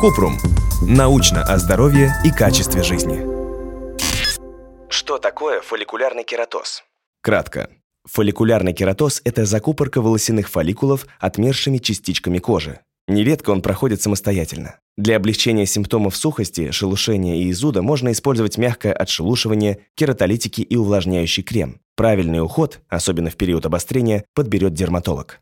Купрум. Научно о здоровье и качестве жизни. Что такое фолликулярный кератоз? Кратко. Фолликулярный кератоз – это закупорка волосяных фолликулов отмершими частичками кожи. Нередко он проходит самостоятельно. Для облегчения симптомов сухости, шелушения и изуда можно использовать мягкое отшелушивание, кератолитики и увлажняющий крем. Правильный уход, особенно в период обострения, подберет дерматолог.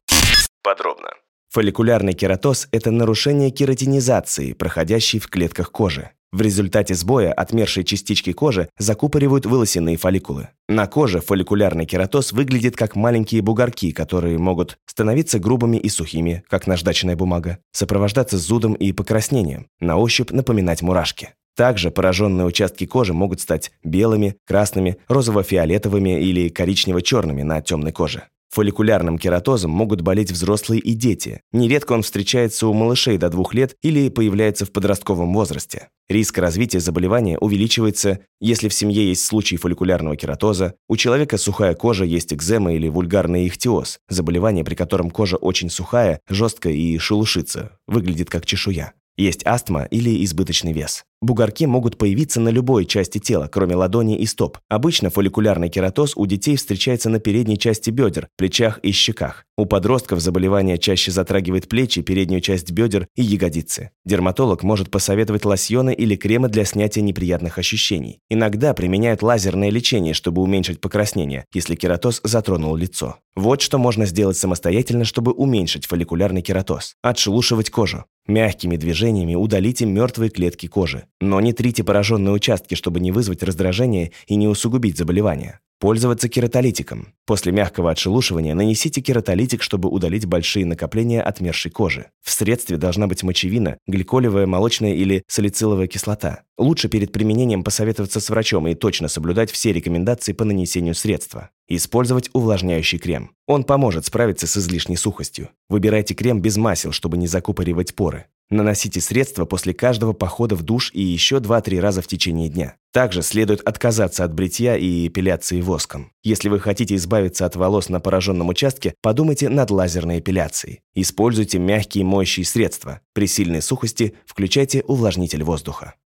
Подробно. Фолликулярный кератоз – это нарушение кератинизации, проходящей в клетках кожи. В результате сбоя отмершие частички кожи закупоривают волосяные фолликулы. На коже фолликулярный кератоз выглядит как маленькие бугорки, которые могут становиться грубыми и сухими, как наждачная бумага, сопровождаться зудом и покраснением, на ощупь напоминать мурашки. Также пораженные участки кожи могут стать белыми, красными, розово-фиолетовыми или коричнево-черными на темной коже. Фолликулярным кератозом могут болеть взрослые и дети. Нередко он встречается у малышей до двух лет или появляется в подростковом возрасте. Риск развития заболевания увеличивается, если в семье есть случай фолликулярного кератоза, у человека сухая кожа, есть экзема или вульгарный ихтиоз, заболевание, при котором кожа очень сухая, жесткая и шелушится, выглядит как чешуя. Есть астма или избыточный вес. Бугорки могут появиться на любой части тела, кроме ладони и стоп. Обычно фолликулярный кератоз у детей встречается на передней части бедер, плечах и щеках. У подростков заболевание чаще затрагивает плечи, переднюю часть бедер и ягодицы. Дерматолог может посоветовать лосьоны или кремы для снятия неприятных ощущений. Иногда применяют лазерное лечение, чтобы уменьшить покраснение, если кератоз затронул лицо. Вот что можно сделать самостоятельно, чтобы уменьшить фолликулярный кератоз. Отшелушивать кожу. Мягкими движениями удалите мертвые клетки кожи. Но не трите пораженные участки, чтобы не вызвать раздражение и не усугубить заболевание. Пользоваться кератолитиком. После мягкого отшелушивания нанесите кератолитик, чтобы удалить большие накопления отмершей кожи. В средстве должна быть мочевина, гликолевая, молочная или салициловая кислота. Лучше перед применением посоветоваться с врачом и точно соблюдать все рекомендации по нанесению средства. Использовать увлажняющий крем. Он поможет справиться с излишней сухостью. Выбирайте крем без масел, чтобы не закупоривать поры. Наносите средства после каждого похода в душ и еще 2-3 раза в течение дня. Также следует отказаться от бритья и эпиляции воском. Если вы хотите избавиться от волос на пораженном участке, подумайте над лазерной эпиляцией. Используйте мягкие моющие средства. При сильной сухости включайте увлажнитель воздуха.